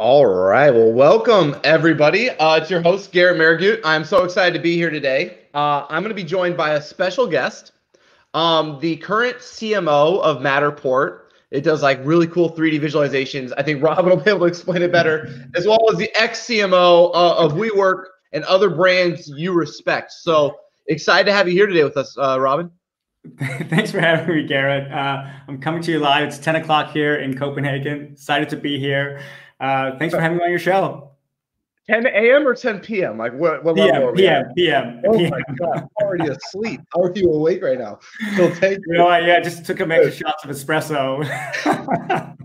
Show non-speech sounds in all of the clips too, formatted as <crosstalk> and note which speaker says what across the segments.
Speaker 1: All right. Well, welcome everybody. Uh, it's your host Garrett Mehrguth. I'm so excited to be here today. Uh, I'm going to be joined by a special guest, um, the current CMO of Matterport. It does like really cool 3D visualizations. I think Robin will be able to explain it better, as well as the ex CMO uh, of WeWork and other brands you respect. So excited to have you here today with us, uh, Robin. <laughs>
Speaker 2: Thanks for having me, Garrett. Uh, I'm coming to you live. It's 10 o'clock here in Copenhagen. Excited to be here. Uh, thanks for having me on your show.
Speaker 1: 10 a.m. or 10 p.m. Like what? what
Speaker 2: PM, level are we PM, PM,
Speaker 1: Oh
Speaker 2: PM.
Speaker 1: my god, I'm already asleep. How are you awake right now? So thank
Speaker 2: you. know what? Yeah, I just took a extra shots of espresso. <laughs>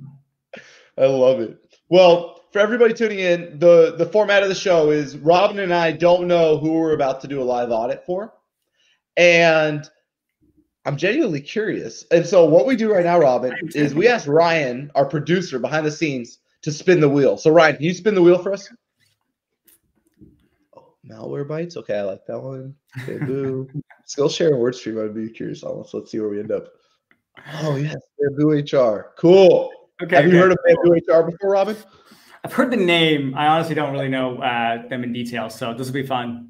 Speaker 1: I love it. Well, for everybody tuning in, the the format of the show is Robin and I don't know who we're about to do a live audit for, and I'm genuinely curious. And so what we do right now, Robin, is we ask Ryan, our producer behind the scenes, to spin the wheel. So Ryan, can you spin the wheel for us? Oh, Malwarebytes. Okay, I like that one. Bamboo. <laughs> Skillshare and WordStream. I'd be curious on. So let's see where we end up. Oh yes, Bamboo HR. Cool. Okay. Have you heard of Bamboo HR before, Robin?
Speaker 2: I've heard the name. I honestly don't really know uh, them in detail, so this will be fun.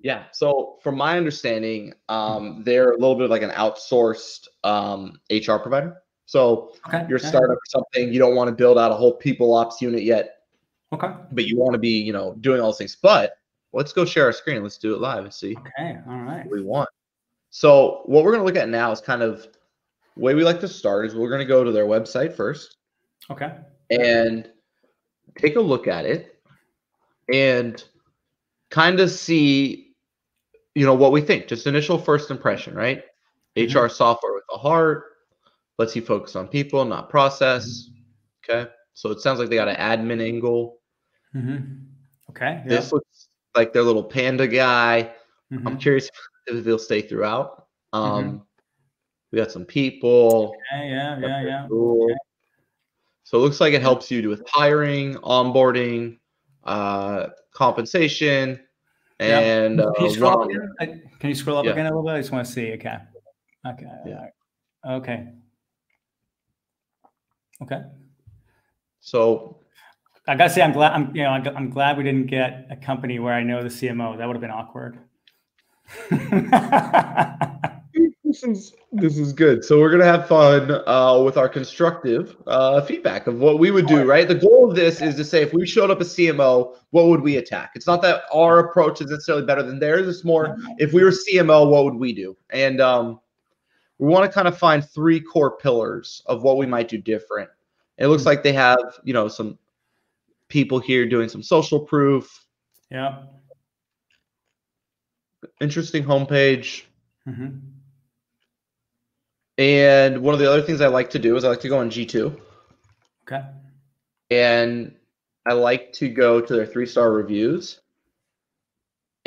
Speaker 1: Yeah. So, from my understanding, um, they're a little bit like an outsourced um, HR provider. So okay. you're a startup or something, you don't want to build out a whole people ops unit yet.
Speaker 2: Okay.
Speaker 1: But you want to be, you know, doing all those things. But let's go share our screen. Let's do it live and see.
Speaker 2: Okay. All right.
Speaker 1: we want. So what we're gonna look at now is kind of way we like to start is we're gonna go to their website first.
Speaker 2: Okay.
Speaker 1: And take a look at it and kind of see, you know, what we think. Just initial first impression, right? Mm-hmm. HR software with a heart lets you focus on people, not process. Mm-hmm. Okay. So it sounds like they got an admin angle.
Speaker 2: Mm-hmm. Okay.
Speaker 1: Yeah. This looks like their little panda guy. Mm-hmm. I'm curious if they'll stay throughout. Um, mm-hmm. We got some people.
Speaker 2: Okay, yeah, yeah, yeah. Cool. Okay.
Speaker 1: So it looks like it helps you with hiring, onboarding, uh, compensation, and
Speaker 2: yeah. can, you uh, scroll uh, can you scroll up yeah. again a little bit? I just want to see. Okay. Okay. Yeah. Okay. Okay.
Speaker 1: So
Speaker 2: I gotta say, I'm glad. I'm you know, I'm glad we didn't get a company where I know the CMO. That would have been awkward. <laughs>
Speaker 1: this is this is good. So we're gonna have fun uh, with our constructive uh, feedback of what we would do. Right. The goal of this is to say if we showed up a CMO, what would we attack? It's not that our approach is necessarily better than theirs. It's more if we were CMO, what would we do? And um, we want to kind of find three core pillars of what we might do different. it looks like they have, you know, some people here doing some social proof.
Speaker 2: Yeah.
Speaker 1: Interesting homepage. Mm-hmm. And one of the other things I like to do is I like to go on G2.
Speaker 2: Okay.
Speaker 1: And I like to go to their three star reviews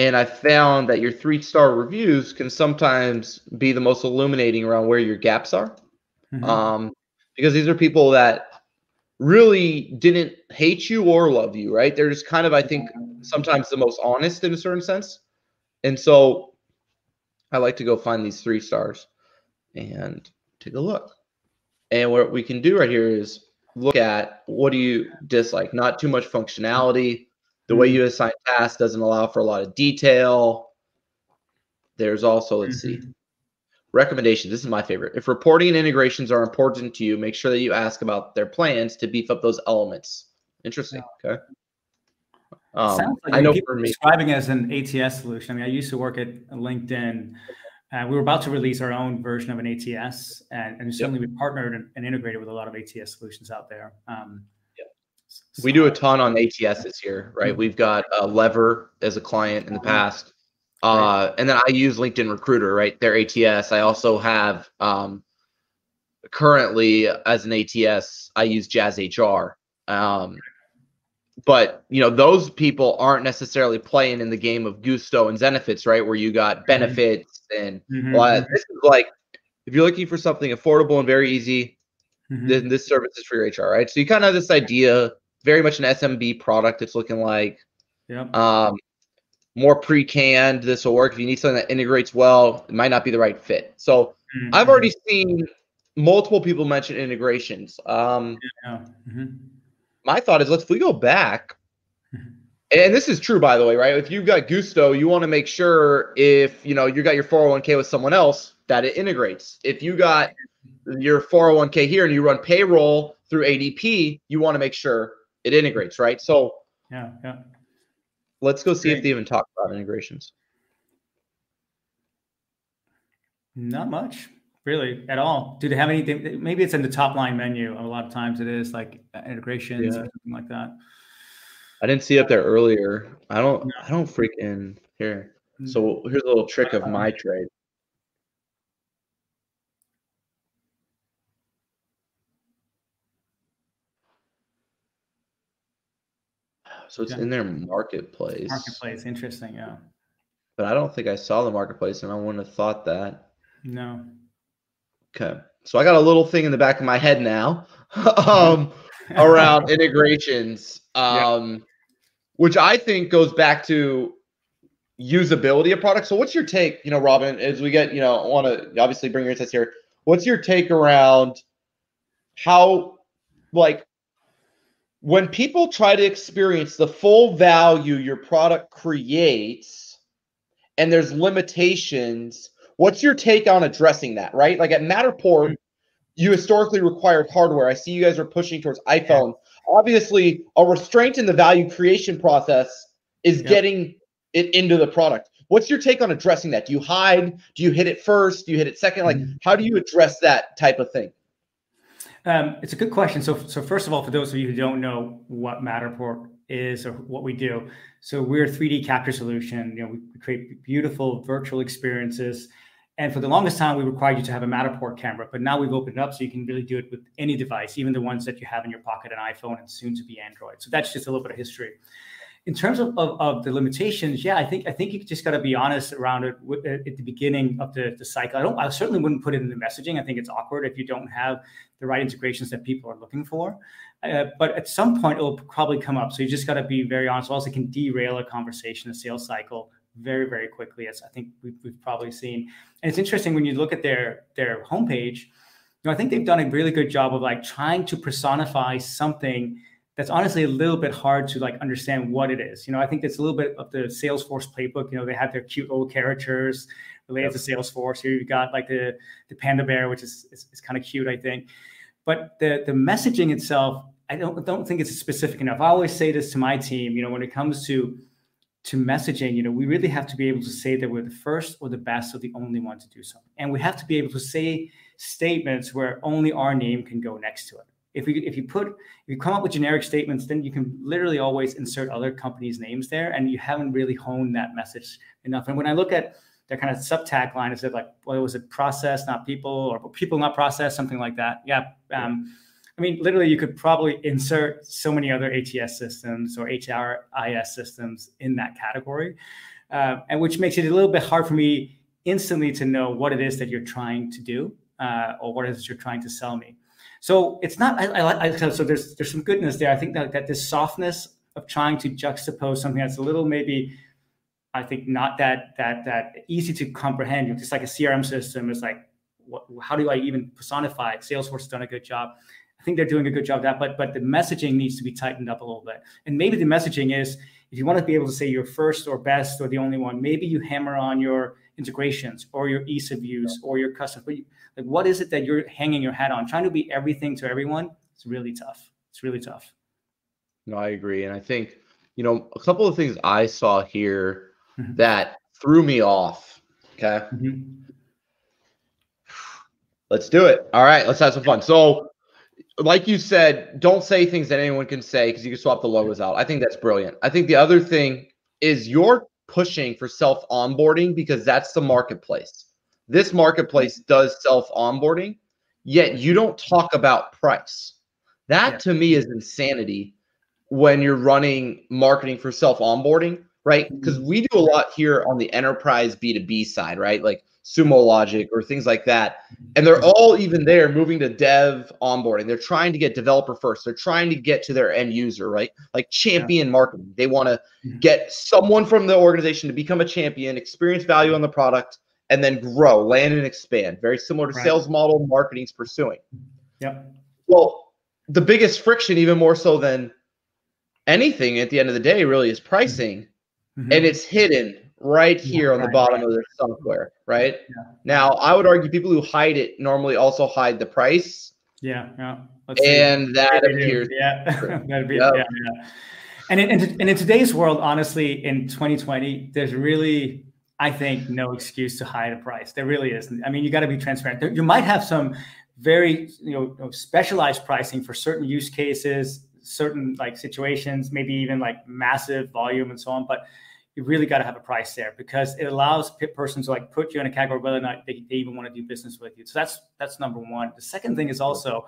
Speaker 1: and I found that your three star reviews can sometimes be the most illuminating around where your gaps are. Mm-hmm. Um, because these are people that really didn't hate you or love you, right? They're just kind of, I think, sometimes the most honest in a certain sense. And so I like to go find these three stars and take a look. And what we can do right here is look at what do you dislike? Not too much functionality the way you assign tasks doesn't allow for a lot of detail. There's also, let's mm-hmm. see, recommendations. This is my favorite. If reporting and integrations are important to you, make sure that you ask about their plans to beef up those elements. Interesting. Okay.
Speaker 2: Um, Sounds like I know for me, describing it as an ATS solution. I mean, I used to work at LinkedIn. Uh, we were about to release our own version of an ATS, and, and certainly yep. we partnered and, and, integrated with a lot of ATS solutions out there. Um,
Speaker 1: we do a ton on ATS this year, right? Mm-hmm. We've got uh, Lever as a client in the past. Uh, and then I use LinkedIn Recruiter, right? Their ATS. I also have um, currently as an ATS, I use Jazz HR. Um, but you know, those people aren't necessarily playing in the game of Gusto and Zenefits, right? Where you got mm-hmm. benefits and mm-hmm. well, this is like if you're looking for something affordable and very easy, mm-hmm. then this service is for your HR, right? So you kind of have this idea very much an SMB product. It's looking like.
Speaker 2: Yeah.
Speaker 1: Um, more pre-canned. This will work if you need something that integrates well. It might not be the right fit. So mm-hmm. I've already seen multiple people mention integrations. Um,
Speaker 2: yeah. Mm-hmm.
Speaker 1: my thought is let's if we go back and this is true by the way right if you've got gusto you want to make sure if you know you got your 401k with someone else that it integrates if you got your 401k here and you run payroll through adp you want to make sure it integrates right so
Speaker 2: yeah yeah
Speaker 1: let's go see Great. if they even talk about integrations
Speaker 2: not much really at all do they have anything maybe it's in the top line menu a lot of times it is like integrations yeah. or something like that
Speaker 1: I didn't see it up there earlier. I don't. I don't freaking here. So mm. here's a little trick of my trade. So it's yeah. in their marketplace.
Speaker 2: Marketplace, interesting, yeah.
Speaker 1: But I don't think I saw the marketplace, and I wouldn't have thought that.
Speaker 2: No.
Speaker 1: Okay, so I got a little thing in the back of my head now, <laughs> um, around <laughs> integrations. Um, which I think goes back to usability of products. So, what's your take, you know, Robin, as we get, you know, I want to obviously bring your insights here. What's your take around how, like, when people try to experience the full value your product creates and there's limitations, what's your take on addressing that, right? Like at Matterport, you historically required hardware. I see you guys are pushing towards iPhone obviously a restraint in the value creation process is getting it into the product. What's your take on addressing that? Do you hide? Do you hit it first? Do you hit it second? Like, mm-hmm. how do you address that type of thing?
Speaker 2: Um, it's a good question. So, so first of all, for those of you who don't know what Matterport is or what we do, so we're a 3D capture solution. You know, we create beautiful virtual experiences and for the longest time, we required you to have a Matterport camera, but now we've opened it up so you can really do it with any device, even the ones that you have in your pocket, an iPhone and soon to be Android. So that's just a little bit of history. In terms of, of, of the limitations, yeah, I think I think you just got to be honest around it at the beginning of the, the cycle. I don't. I certainly wouldn't put it in the messaging. I think it's awkward if you don't have the right integrations that people are looking for. Uh, but at some point, it will probably come up. So you just got to be very honest. Also, it can derail a conversation, a sales cycle, very very quickly as i think we've, we've probably seen and it's interesting when you look at their their homepage you know i think they've done a really good job of like trying to personify something that's honestly a little bit hard to like understand what it is you know i think it's a little bit of the salesforce playbook you know they have their cute old characters related yep. to salesforce here you've got like the the panda bear which is is, is kind of cute i think but the the messaging itself i don't don't think it's specific enough i always say this to my team you know when it comes to to messaging, you know, we really have to be able to say that we're the first or the best or the only one to do something. And we have to be able to say statements where only our name can go next to it. If we if you put if you come up with generic statements, then you can literally always insert other companies' names there, and you haven't really honed that message enough. And when I look at their kind of subtag line, is it like, well, was it process, not people, or people, not process, something like that? Yeah. Um, I mean, literally, you could probably insert so many other ATS systems or HRIS systems in that category, uh, and which makes it a little bit hard for me instantly to know what it is that you're trying to do uh, or what it is you're trying to sell me. So it's not. I, I, I, so there's there's some goodness there. I think that that this softness of trying to juxtapose something that's a little maybe I think not that that that easy to comprehend. Just like a CRM system is like, what, how do I even personify it? Salesforce has done a good job. I think they're doing a good job of that, but but the messaging needs to be tightened up a little bit. And maybe the messaging is if you want to be able to say you're first or best or the only one, maybe you hammer on your integrations or your ease of use or your custom. But like, what is it that you're hanging your hat on? Trying to be everything to everyone, it's really tough. It's really tough.
Speaker 1: No, I agree, and I think you know a couple of things I saw here mm-hmm. that threw me off. Okay. Mm-hmm. Let's do it. All right, let's have some fun. So like you said, don't say things that anyone can say because you can swap the logos out. I think that's brilliant. I think the other thing is you're pushing for self onboarding because that's the marketplace. This marketplace does self onboarding, yet you don't talk about price. That yeah. to me is insanity when you're running marketing for self onboarding, right? Because mm-hmm. we do a lot here on the enterprise B2B side, right? Like Sumo Logic or things like that. And they're all even there moving to dev onboarding. They're trying to get developer first. They're trying to get to their end user, right? Like champion yeah. marketing. They want to get someone from the organization to become a champion, experience value on the product, and then grow, land and expand. Very similar to right. sales model marketing's pursuing.
Speaker 2: Yeah.
Speaker 1: Well, the biggest friction, even more so than anything at the end of the day, really is pricing. Mm-hmm. And it's hidden right here yeah, on the bottom right. of their software, right? Yeah. Now, I would argue people who hide it normally also hide the price.
Speaker 2: Yeah, yeah.
Speaker 1: Let's and see. that appears.
Speaker 2: Yeah, <laughs> that'd be, yep. yeah, yeah. And in, and in today's world, honestly, in 2020, there's really, I think, no excuse to hide a price. There really isn't. I mean, you got to be transparent. You might have some very, you know, specialized pricing for certain use cases, certain like situations, maybe even like massive volume and so on. But you really got to have a price there because it allows pit persons to like put you in a category whether or not they, they, even want to do business with you. So that's that's number one. The second thing is also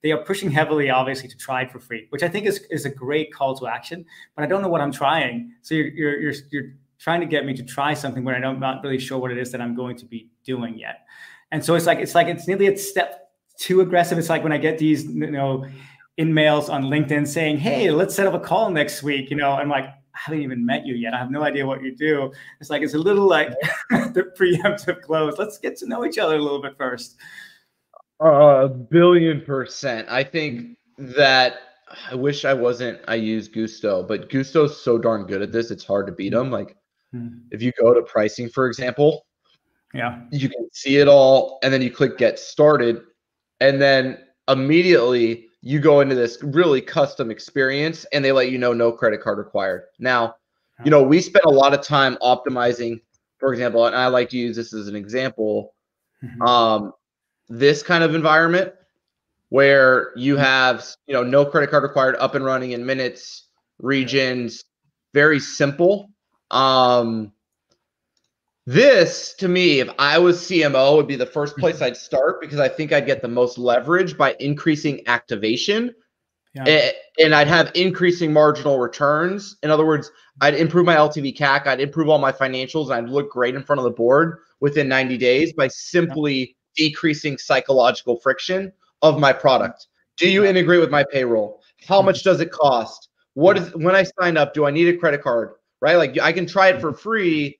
Speaker 2: they are pushing heavily, obviously, to try it for free, which I think is, is a great call to action. But I don't know what I'm trying. So you're you're you're, you're trying to get me to try something where I'm not really sure what it is that I'm going to be doing yet. And so it's like it's like it's nearly a step too aggressive. It's like when I get these, you know, in mails on LinkedIn saying, "Hey, let's set up a call next week." You know, I'm like, I haven't even met you yet. I have no idea what you do. It's like it's a little like <laughs> the preemptive close. Let's get to know each other a little bit first.
Speaker 1: A billion percent. I think mm-hmm. that I wish I wasn't. I use Gusto, but Gusto's so darn good at this. It's hard to beat mm-hmm. them. Like hmm. if you go to pricing, for example,
Speaker 2: yeah,
Speaker 1: you can see it all, and then you click get started, and then immediately you go into this really custom experience and they let you know no credit card required. Now, you know, we spent a lot of time optimizing, for example, and I like to use this as an example. Mm-hmm. Um, this kind of environment where you have, you know, no credit card required up and running in minutes, regions, very simple. Um, this to me, if I was CMO, would be the first place mm-hmm. I'd start because I think I'd get the most leverage by increasing activation. Yeah. And I'd have increasing marginal returns. In other words, I'd improve my LTV CAC, I'd improve all my financials, and I'd look great in front of the board within 90 days by simply yeah. decreasing psychological friction of my product. Do you integrate with my payroll? How mm-hmm. much does it cost? What is when I sign up? Do I need a credit card? Right? Like I can try it for free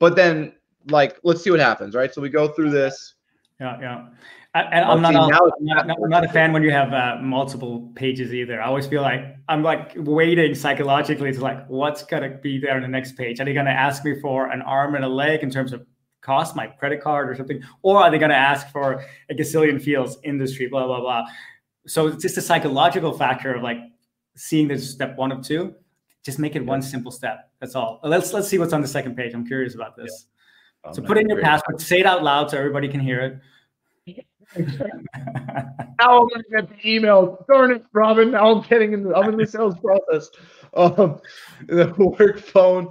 Speaker 1: but then, like, let's see what happens, right? So we go through this.
Speaker 2: Yeah, yeah. I, and I'm not, I'm not, I'm not, a fan when you have uh, multiple pages either. I always feel like I'm like waiting psychologically to like what's gonna be there on the next page. Are they gonna ask me for an arm and a leg in terms of cost, my credit card or something, or are they gonna ask for a gazillion fields, industry, blah blah blah? So it's just a psychological factor of like seeing this step one of two. Just make it yeah. one simple step. That's all. Let's let's see what's on the second page. I'm curious about this. Yeah. so put in your password. Say it out loud so everybody can hear it. <laughs>
Speaker 1: How am I going to get the email? Darn it, Robin. Now I'm getting in the I'm in the sales process. Um, the work phone,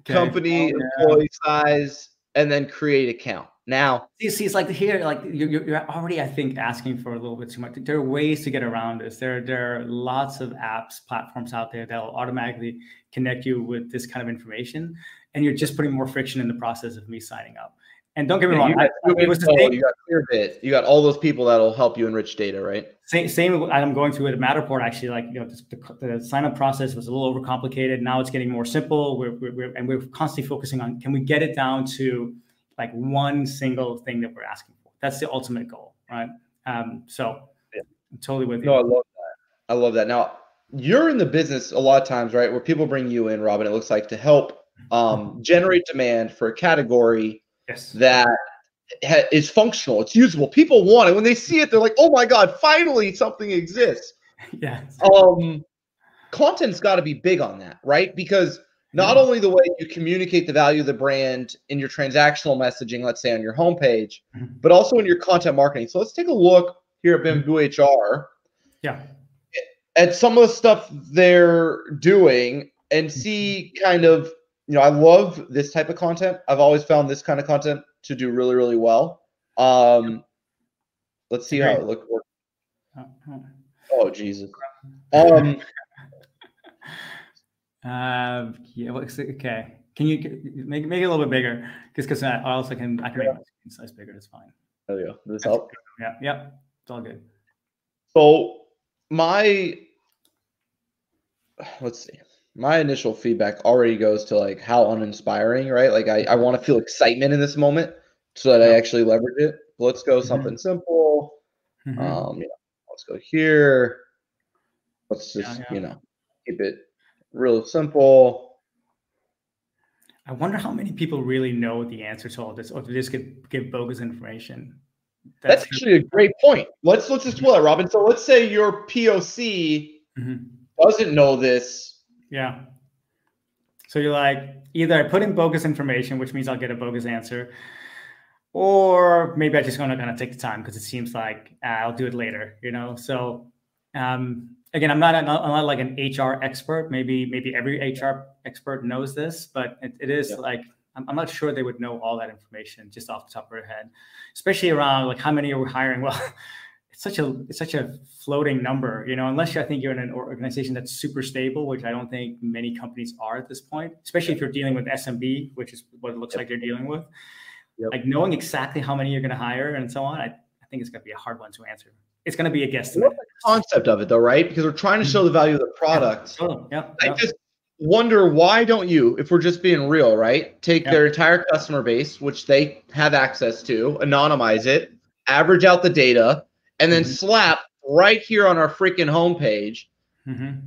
Speaker 1: okay. company, oh, yeah. employee size, and then create account. Now,
Speaker 2: see, see, it's like here, like you're, you're already, I think, asking for a little bit too much. There are ways to get around this. There, there are lots of apps, platforms out there that will automatically connect you with this kind of information, and you're just putting more friction in the process of me signing up. And don't get me yeah, wrong, you got,
Speaker 1: I, it was the same. You got Clearbit. You got all those people that'll help you enrich data, right?
Speaker 2: Same, same. I'm going through it at Matterport. Actually, like you know, the, the sign up process was a little overcomplicated. Now it's getting more simple. We're, we're, we're and we're constantly focusing on can we get it down to like one single thing that we're asking for. That's the ultimate goal, right? Um, so yeah. I'm totally with you.
Speaker 1: No, I love that. I love that. Now you're in the business a lot of times, right? Where people bring you in, Robin. It looks like to help um, <laughs> generate demand for a category
Speaker 2: yes.
Speaker 1: that ha- is functional. It's usable. People want it. When they see it, they're like, "Oh my god, finally something exists." <laughs>
Speaker 2: yeah.
Speaker 1: Um, content's got to be big on that, right? Because not only the way you communicate the value of the brand in your transactional messaging, let's say on your homepage, mm-hmm. but also in your content marketing. So let's take a look here at Bamboo HR.
Speaker 2: Yeah.
Speaker 1: At some of the stuff they're doing and mm-hmm. see kind of, you know, I love this type of content. I've always found this kind of content to do really, really well. Um, let's see how it looks. Uh-huh. Oh, Jesus. Um, <laughs>
Speaker 2: uh, yeah. Okay. Can you make make it a little bit bigger? Because because I also can I can make my size bigger. That's fine.
Speaker 1: There you go. Does this help?
Speaker 2: Yeah. Yeah. It's all good.
Speaker 1: So my let's see. My initial feedback already goes to like how uninspiring, right? Like I, I want to feel excitement in this moment so that I actually leverage it. Let's go mm-hmm. something simple. Mm-hmm. Um, you know, let's go here. Let's just, yeah, yeah. you know, keep it real simple.
Speaker 2: I wonder how many people really know the answer to all this, or to just give, give bogus information.
Speaker 1: That's, That's actually a great point. Let's let's explore that, Robin. So let's say your POC mm-hmm. doesn't know this.
Speaker 2: Yeah. So you're like, either I put in bogus information, which means I'll get a bogus answer, or maybe I just want to kind of take the time because it seems like uh, I'll do it later, you know. So um, again, I'm not, not, I'm not like an HR expert. Maybe maybe every HR expert knows this, but it, it is yeah. like I'm, I'm, not sure they would know all that information just off the top of their head, especially around like how many are we hiring. <laughs> Well, it's such a it's such a floating number, you know. Unless I think you're in an organization that's super stable, which I don't think many companies are at this point, especially if you're dealing with SMB, which is what it looks like they're dealing with. Yep. Like knowing exactly how many you're going to hire and so on, I, I think it's going to be a hard one to answer. It's going to be a guesstimate.
Speaker 1: Concept of it though, right? Because we're trying to show the value of the product.
Speaker 2: Yeah, totally. yeah,
Speaker 1: I just wonder why don't you, if we're just being real, right? Take their entire customer base, which they have access to, anonymize it, average out the data, and then mm-hmm. slap right here on our freaking homepage. Mm-hmm.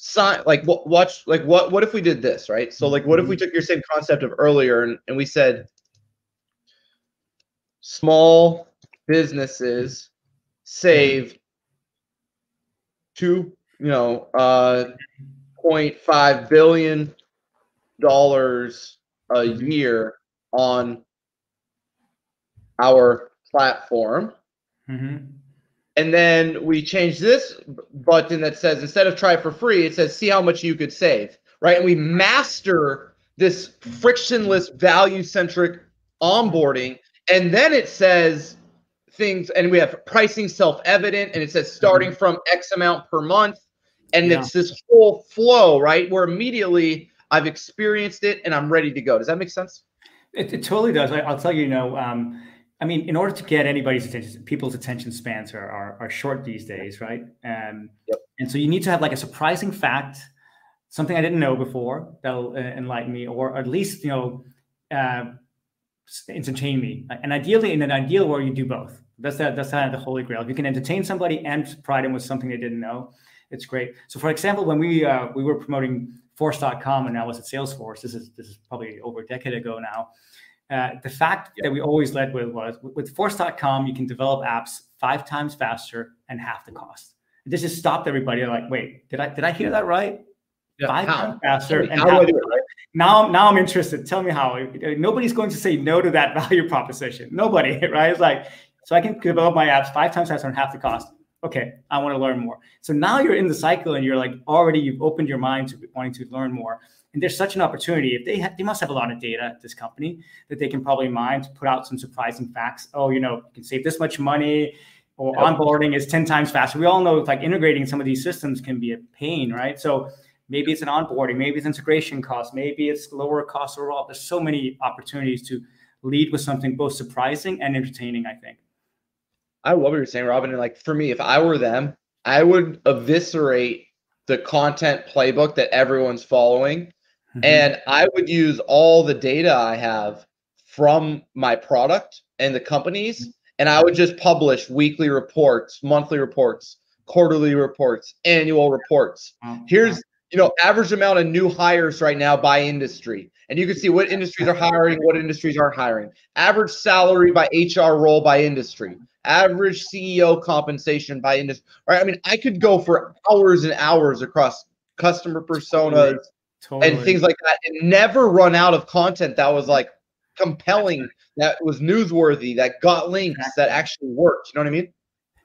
Speaker 1: Sign like watch like what what if we did this right? So like what if we mm-hmm. took your same concept of earlier and, and we said small businesses save two, you know, uh, 0.5 billion dollars a year on our platform. Mm-hmm. And then we change this button that says instead of try for free, it says see how much you could save, right? And we master this frictionless, value centric onboarding and then it says things, and we have pricing self evident, and it says starting mm-hmm. from X amount per month. And yeah. it's this whole flow, right? Where immediately I've experienced it and I'm ready to go. Does that make sense?
Speaker 2: It, it totally does. I, will tell you, you know, um, I mean, in order to get anybody's attention, people's attention spans are, are, are short these days, right? Um, yep. And so you need to have like a surprising fact, something I didn't know before that'll uh, enlighten me, or at least, you know, uh, entertain me. And ideally, in an ideal world, you do both. That's that. That's kind of the holy grail. If you can entertain somebody and pride them with something they didn't know, it's great. So, for example, when we uh, we were promoting Force.com and I was at Salesforce, this is this is probably over a decade ago now. Uh, the fact that we always led with was with Force.com, you can develop apps five times faster and half the cost. This just stopped everybody. Like, wait, did I did I hear that right? Yeah, five how? times faster and half cost now now i'm interested tell me how nobody's going to say no to that <laughs> value proposition nobody right it's like so i can develop my apps five times faster and half the cost. Okay i want to learn more. So now you're in the cycle and you're like already you've opened your mind to wanting to learn more. And there's such an opportunity. If they ha- they must have a lot of data at this company that they can probably mine to put out some surprising facts. Oh you know you can save this much money or yep. onboarding is 10 times faster. We all know like integrating some of these systems can be a pain right? So Maybe it's an onboarding, maybe it's integration cost, maybe it's lower cost overall. There's so many opportunities to lead with something both surprising and entertaining, I think.
Speaker 1: I love what you're saying, Robin. And like for me, if I were them, I would eviscerate the content playbook that everyone's following. Mm-hmm. And I would use all the data I have from my product and the companies, mm-hmm. and I would just publish weekly reports, monthly reports, quarterly reports, annual reports. Here's you know, average amount of new hires right now by industry. And you can see what industries are hiring, what industries aren't hiring. Average salary by HR role by industry. Average CEO compensation by industry. Right? I mean, I could go for hours and hours across customer personas totally. Totally. and things like that and never run out of content that was like compelling, that was newsworthy, that got links, that actually worked. You know what I mean?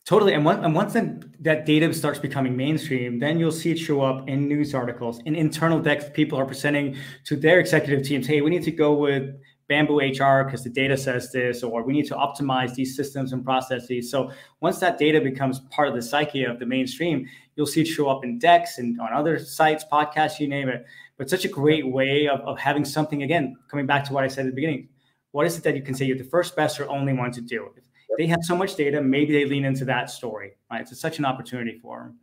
Speaker 2: Totally. And, one, and once then that data starts becoming mainstream, then you'll see it show up in news articles, in internal decks. People are presenting to their executive teams, hey, we need to go with Bamboo HR because the data says this, or we need to optimize these systems and processes. So once that data becomes part of the psyche of the mainstream, you'll see it show up in decks and on other sites, podcasts, you name it. But such a great way of, of having something, again, coming back to what I said at the beginning. What is it that you can say you're the first, best, or only one to do? they have so much data, maybe they lean into that story, right? It's such an opportunity for them.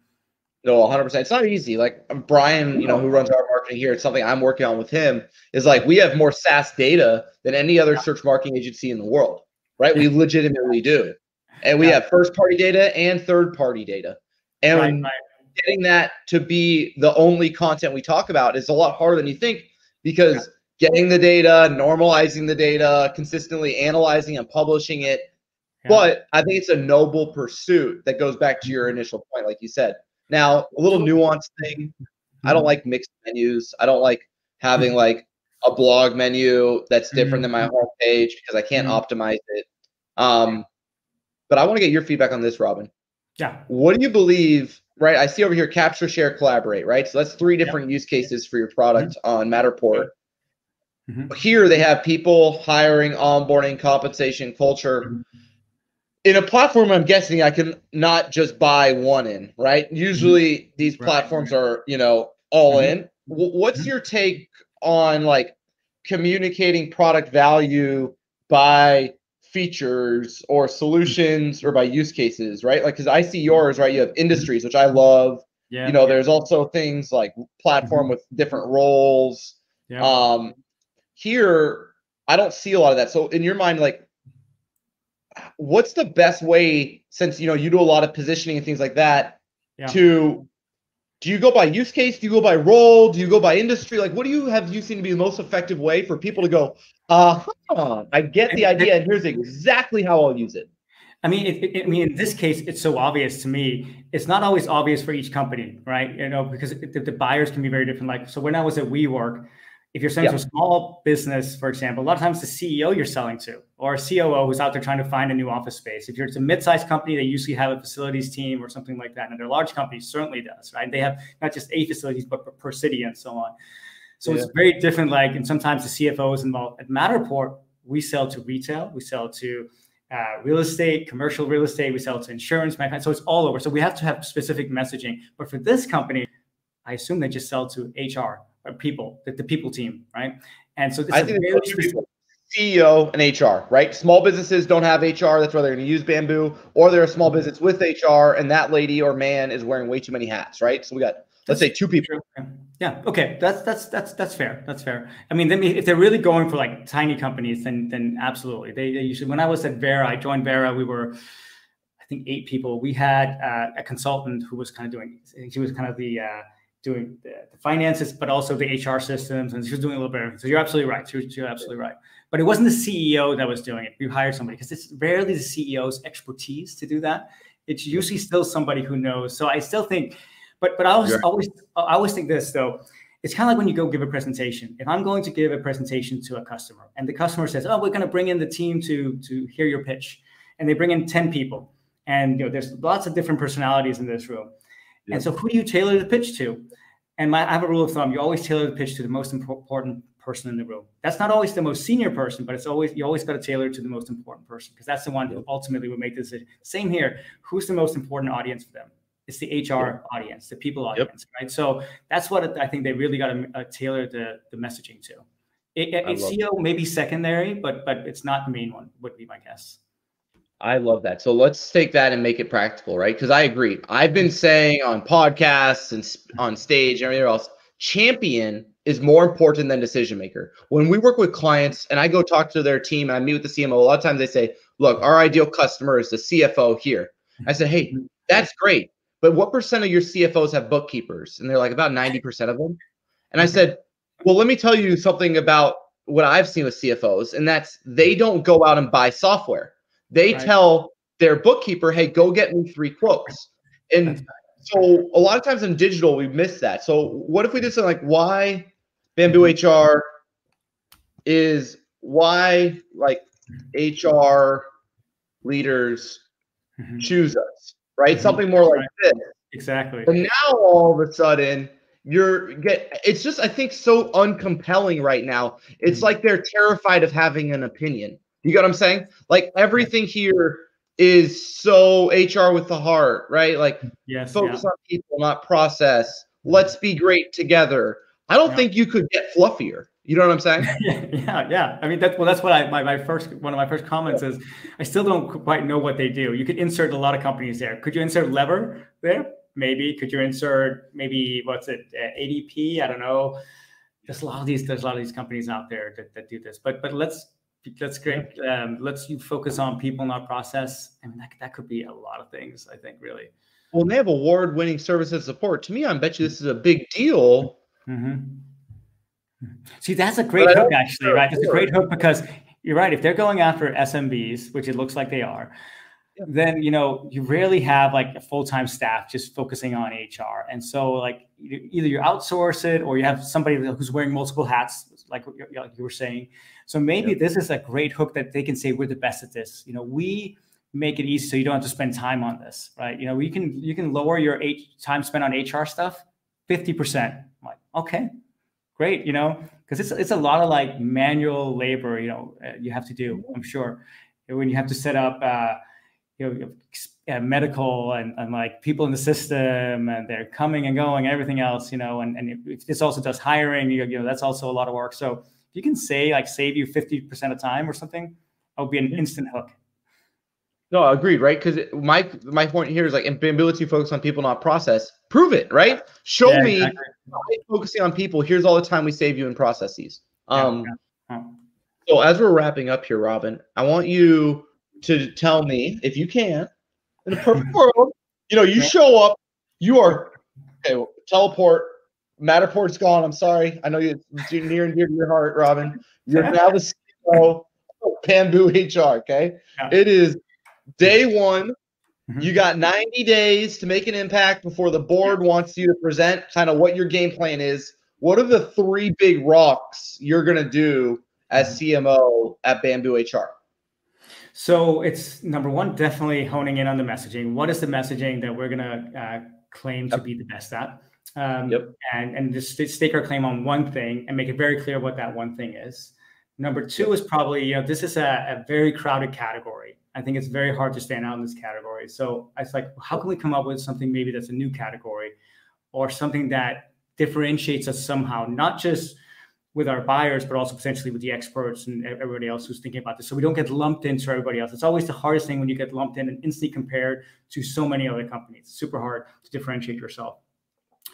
Speaker 1: No, 100%. It's not easy. Like Brian, you know, who runs our marketing here, it's something I'm working on with him, is like we have more SaaS data than any other search marketing agency in the world, right? We legitimately do. and we have first party data and third party data. And right, right. getting that to be the only content we talk about is a lot harder than you think because yeah. getting the data, normalizing the data, consistently analyzing and publishing it. Yeah. But I think it's a noble pursuit that goes back to your initial point, like you said. Now, a little nuanced thing. I don't mm-hmm. like mixed menus. I don't like having mm-hmm. like a blog menu that's different than my mm-hmm. home page because I can't optimize it. Um, but I want to get your feedback on this, Robin.
Speaker 2: Yeah.
Speaker 1: What do you believe? Right. I see over here capture, share, collaborate. Right. So that's three different use cases for your product mm-hmm. on Matterport. Mm-hmm. Here they have people, hiring, onboarding, compensation, culture. Mm-hmm. In a platform, I'm guessing I can not just buy one in, right? Usually mm-hmm. these platforms right. are, you know, all mm-hmm. in. W- what's mm-hmm. your take on like communicating product value by features or solutions or by use cases, right? Like, because I see yours, right? You have industries, which I love. Yeah, you know, yeah. there's also things like platform mm-hmm. with different roles. Yeah. Um, here, I don't see a lot of that. So, in your mind, like, what's the best way, since you know you do a lot of positioning and things like that, yeah. to do you go by use case? Do you go by role? Do you go by industry? Like, what do you have you seen to be the most effective way for people to go, uh I get the idea, and here's exactly how I'll use it?
Speaker 2: I mean, it, it, I mean, in this case, it's so obvious to me. It's not always obvious for each company, right? You know, because the, the buyers can be very different. Like, so when I was at WeWork, if you're selling to a small business, for example, a lot of times the CEO you're selling to or a COO who's out there trying to find a new office space. If you're it's a mid-sized company, they usually have a facilities team or something like that. And their large companies certainly does, right? They have not just a facilities, but per city and so on. So yeah. it's very different. Like, and sometimes the CFO is involved. At Matterport, we sell to retail, we sell to uh, real estate, commercial real estate, we sell to insurance, so it's all over. So we have to have specific messaging. But for this company, I assume they just sell to HR people, the, the people team, right? And so this I think
Speaker 1: CEO and HR, right? Small businesses don't have HR. That's why they're going to use Bamboo, or they're a small business with HR, and that lady or man is wearing way too many hats, right? So we got let's say two people.
Speaker 2: Yeah. Okay. That's that's that's that's fair. That's fair. I mean, then if they're really going for like tiny companies, then then absolutely. They, they usually. When I was at Vera, I joined Vera. We were, I think, eight people. We had uh, a consultant who was kind of doing. She was kind of the uh, doing the, the, finances, but also the HR systems, and she was doing a little bit of. So you're absolutely right. You're, you're absolutely right. But it wasn't the CEO that was doing it. We hired somebody because it's rarely the CEO's expertise to do that. It's usually still somebody who knows. So I still think, but but I always yeah. always I always think this though. It's kind of like when you go give a presentation. If I'm going to give a presentation to a customer, and the customer says, "Oh, we're going to bring in the team to to hear your pitch," and they bring in ten people, and you know, there's lots of different personalities in this room And so, who do you tailor the pitch to? And my, I have a rule of thumb: you always tailor the pitch to the most important person in the room. That's not always the most senior person, but it's always you always got to tailor to the most important person because that's the one who ultimately will make the decision. Same here. Who's the most important audience for them? It's the HR audience, the people audience, yep. right? So that's what I think they really got to uh, tailor the the messaging to. It, it, CEO may be secondary, but but it's not the main one. Would be my guess.
Speaker 1: I love that. So let's take that and make it practical, right? Because I agree. I've been saying on podcasts and on stage and everywhere else, champion is more important than decision maker. When we work with clients and I go talk to their team and I meet with the CMO, a lot of times they say, look, our ideal customer is the CFO here. I said, hey, that's great. But what percent of your CFOs have bookkeepers? And they're like about 90% of them. And I said, well, let me tell you something about what I've seen with CFOs, and that's they don't go out and buy software they right. tell their bookkeeper, hey, go get me three quotes. And so a lot of times in digital, we miss that. So what if we did something like why Bamboo HR is why like HR leaders mm-hmm. choose us, right? Mm-hmm. Something more like this.
Speaker 2: Exactly.
Speaker 1: And now all of a sudden you're get it's just I think so uncompelling right now. It's mm-hmm. like they're terrified of having an opinion. You get what I'm saying? Like everything here is so HR with the heart, right? Like
Speaker 2: yes,
Speaker 1: focus yeah. on people, not process. Let's be great together. I don't yeah. think you could get fluffier. You know what I'm saying? <laughs>
Speaker 2: yeah, yeah. I mean, that's well, that's what I my, my first one of my first comments is. I still don't quite know what they do. You could insert a lot of companies there. Could you insert Lever there? Maybe. Could you insert maybe what's it uh, ADP? I don't know. There's a lot of these. There's a lot of these companies out there that, that do this. But but let's That's great. Um, let's you focus on people, not process. I mean, that, that could be a lot of things. I think really.
Speaker 1: Well, they have award-winning service and support. To me, I bet you this is a big deal.
Speaker 2: Mm-hmm. See, that's a great hook, actually, right? It's a great hook because you're right. If they're going after SMBs, which it looks like they are, then you know you rarely have like a full-time staff just focusing on hr and so like either you outsource it or you have somebody who's wearing multiple hats like you were saying. So maybe yeah. this is a great hook that they can say we're the best at this. You know we make it easy so you don't have to spend time on this right? You know you can you can lower your H, time spent on hr stuff 50% I'm like okay great you know? Because it's, it's a lot of like manual labor you know uh, you have to do i'm sure. When you have to set up uh, you know, uh, medical and, and like people in the system and they're coming and going everything else, you know, and, and if this also does hiring, you, you know, that's also a lot of work. So if you can say like save you 50% of time or something, that would be an instant hook.
Speaker 1: No, agreed, right? Because my my point here is like ability to focus on people, not process. Prove it, right? Show yeah, me exactly. focusing on people. Here's all the time we save you in processes. Um, yeah, yeah. So as we're wrapping up here, Robin, I want you to tell me if you can, in a <laughs> perfect world, you know, you show up, you are okay, teleport. Matterport's gone. I'm sorry. I know you're near and dear to your heart, Robin. You're now the CEO of Bamboo HR. Okay, yeah. it is day one. Mm-hmm. You got 90 days to make an impact before the board wants you to present kind of what your game plan is. What are the three big rocks you're going to do as CMO at Bamboo HR?
Speaker 2: So it's number one, definitely honing in on the messaging. What is the messaging that we're going to uh, claim yep. to be the best at? Um, yep. And and just stake our claim on one thing and make it very clear what that one thing is. Number two yep. is probably you know this is a, a very crowded category. I think it's very hard to stand out in this category. So it's like, how can we come up with something maybe that's a new category or something that differentiates us somehow, not just with our buyers, but also potentially with the experts and everybody else who's thinking about this. So we don't get lumped into everybody else. It's always the hardest thing when you get lumped in and instantly compared to so many other companies. It's super hard to differentiate yourself.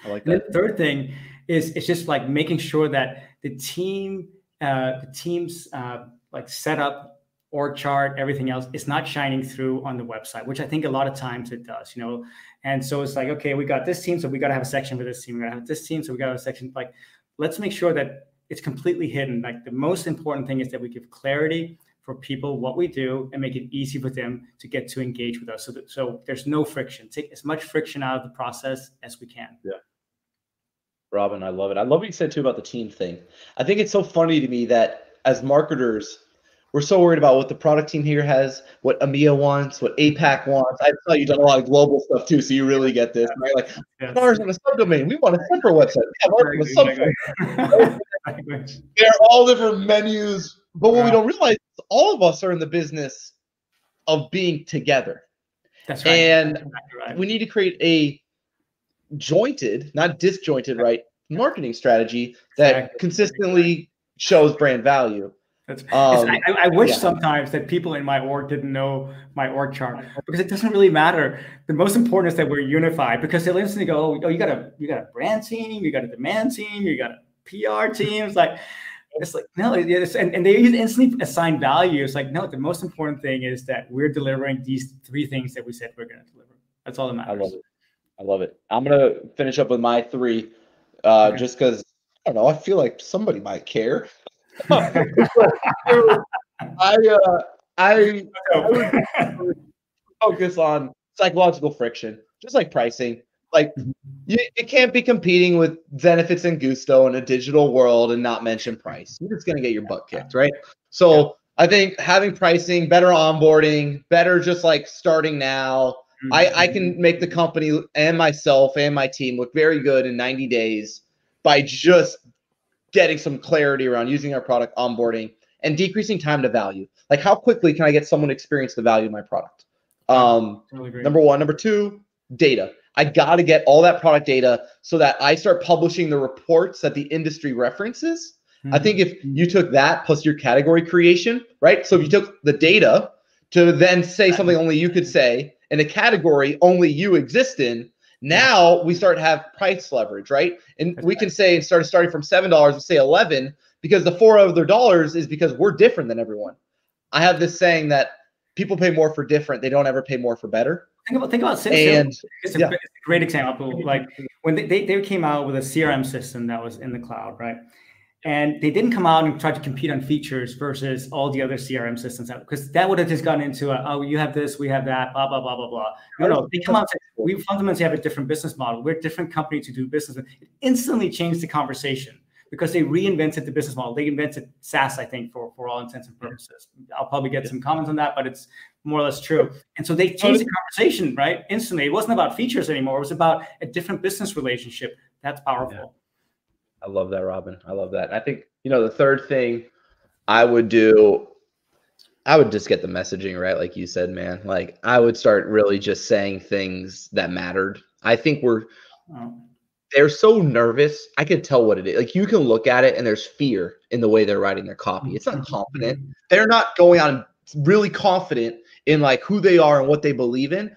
Speaker 2: I like that. And the third thing is it's just like making sure that the team, uh, the team's uh, like setup org chart, everything else is not shining through on the website, which I think a lot of times it does, you know. And so it's like, okay, we got this team, so we got to have a section for this team. We got to have this team, so we got to have a section. Like, let's make sure that it's completely hidden. Like the most important thing is that we give clarity for people what we do and make it easy for them to get to engage with us. So, that, so there's no friction. Take as much friction out of the process as we can.
Speaker 1: Yeah. Robin, I love it. I love what you said too about the team thing. I think it's so funny to me that as marketers, we're so worried about what the product team here has, what EMEA wants, what APAC wants. I saw you've done a lot of global stuff too, so you really get this, right? Like yeah. ours on a subdomain. We want a separate website. We have ours on a They're all different menus, but what yeah. we don't realize is all of us are in the business of being together. That's right. And right. we need to create a jointed, not disjointed, right, marketing strategy that exactly. consistently shows brand value.
Speaker 2: That's, um, I, I, wish yeah. sometimes that people in my org didn't know my org chart because it doesn't really matter. The most important is that we're unified because they'll instantly go, "Oh, you got a you got a brand team, you got a demand team, you got a PR team." It's like it's like no, it's, and, and they instantly assign value. It's like no, the most important thing is that we're delivering these three things that we said we're going to deliver. That's all that matters.
Speaker 1: I love it. I love it. I'm gonna finish up with my three, uh, okay. just because I don't know. I feel like somebody might care. I uh, I, I focus on psychological friction, just like pricing. Like mm-hmm. you, you can't be competing with Zenefits and Gusto in a digital world and not mention price. You're just gonna get your butt kicked, right? So I think having pricing, better onboarding, better just like starting now. I, I can mm-hmm. make the company and myself and my team look very good in 90 days by just getting some clarity around using our product, onboarding, and decreasing time to value. Like, how quickly can I get someone to experience the value of my product? Um, number one. Number two, data. I got to get all that product data so that I start publishing the reports that the industry references. Mm-hmm. I think if you took that plus your category creation, right? So if you took the data to then say something only you could say in a category only you exist in, now we start to have price leverage, right? And we can say instead of starting from seven dollars, we say eleven. because the four other dollars is because we're different than everyone. I have this saying that people pay more for different; they don't ever pay more for better.
Speaker 2: Think about think about and, it's, a, yeah. it's a great example. Like when they, they, they came out with a CRM system that was in the cloud, right? And they didn't come out and try to compete on features versus all the other CRM systems because that would have just gone into a, oh, you have this, we have that, blah, blah, blah, blah, blah. No, no, they come out and say, we fundamentally have a different business model. We're a different company to do business. It instantly changed the conversation because they reinvented the business model. They invented SaaS, I think, for, for all intents and purposes. I'll probably get some comments on that, but it's more or less true. And so they changed the conversation, right? Instantly. It wasn't about features anymore. It was about a different business relationship. That's powerful. Yeah.
Speaker 1: I love that, Robin. I love that. I think, you know, the third thing I would do, I would just get the messaging right, like you said, man. Like I would start really just saying things that mattered. I think we're they're so nervous. I can tell what it is. Like you can look at it and there's fear in the way they're writing their copy. It's not confident. Mm-hmm. They're not going on really confident in like who they are and what they believe in.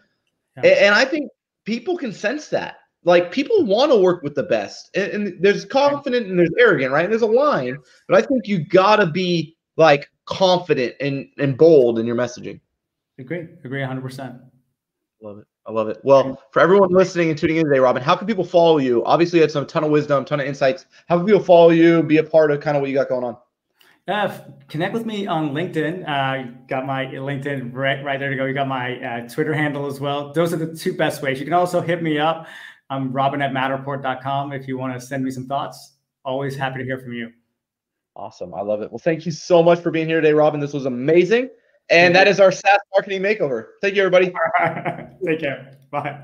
Speaker 1: Yeah. And, I think people can sense that. Like people want to work with the best. And, and there's confident and there's arrogant, right? And there's a line, but I think you gotta be like confident and, and bold in your messaging.
Speaker 2: Agree. Agree 100%.
Speaker 1: Love it. I love it. Well, for everyone listening and tuning in today, Robin, how can people follow you? Obviously, you had some ton of wisdom, ton of insights. How can people follow you, be a part of kind of what you got going on?
Speaker 2: Uh, connect with me on LinkedIn. Uh, got my LinkedIn right, right there to go. You got my uh, Twitter handle as well. Those are the two best ways. You can also hit me up. I'm robin at matterport.com if you want to send me some thoughts. Always happy to hear from you.
Speaker 1: Awesome. I love it. Well, thank you so much for being here today, Robin. This was amazing. And that is our SaaS marketing makeover. Thank you, everybody. <laughs>
Speaker 2: Take care. Bye.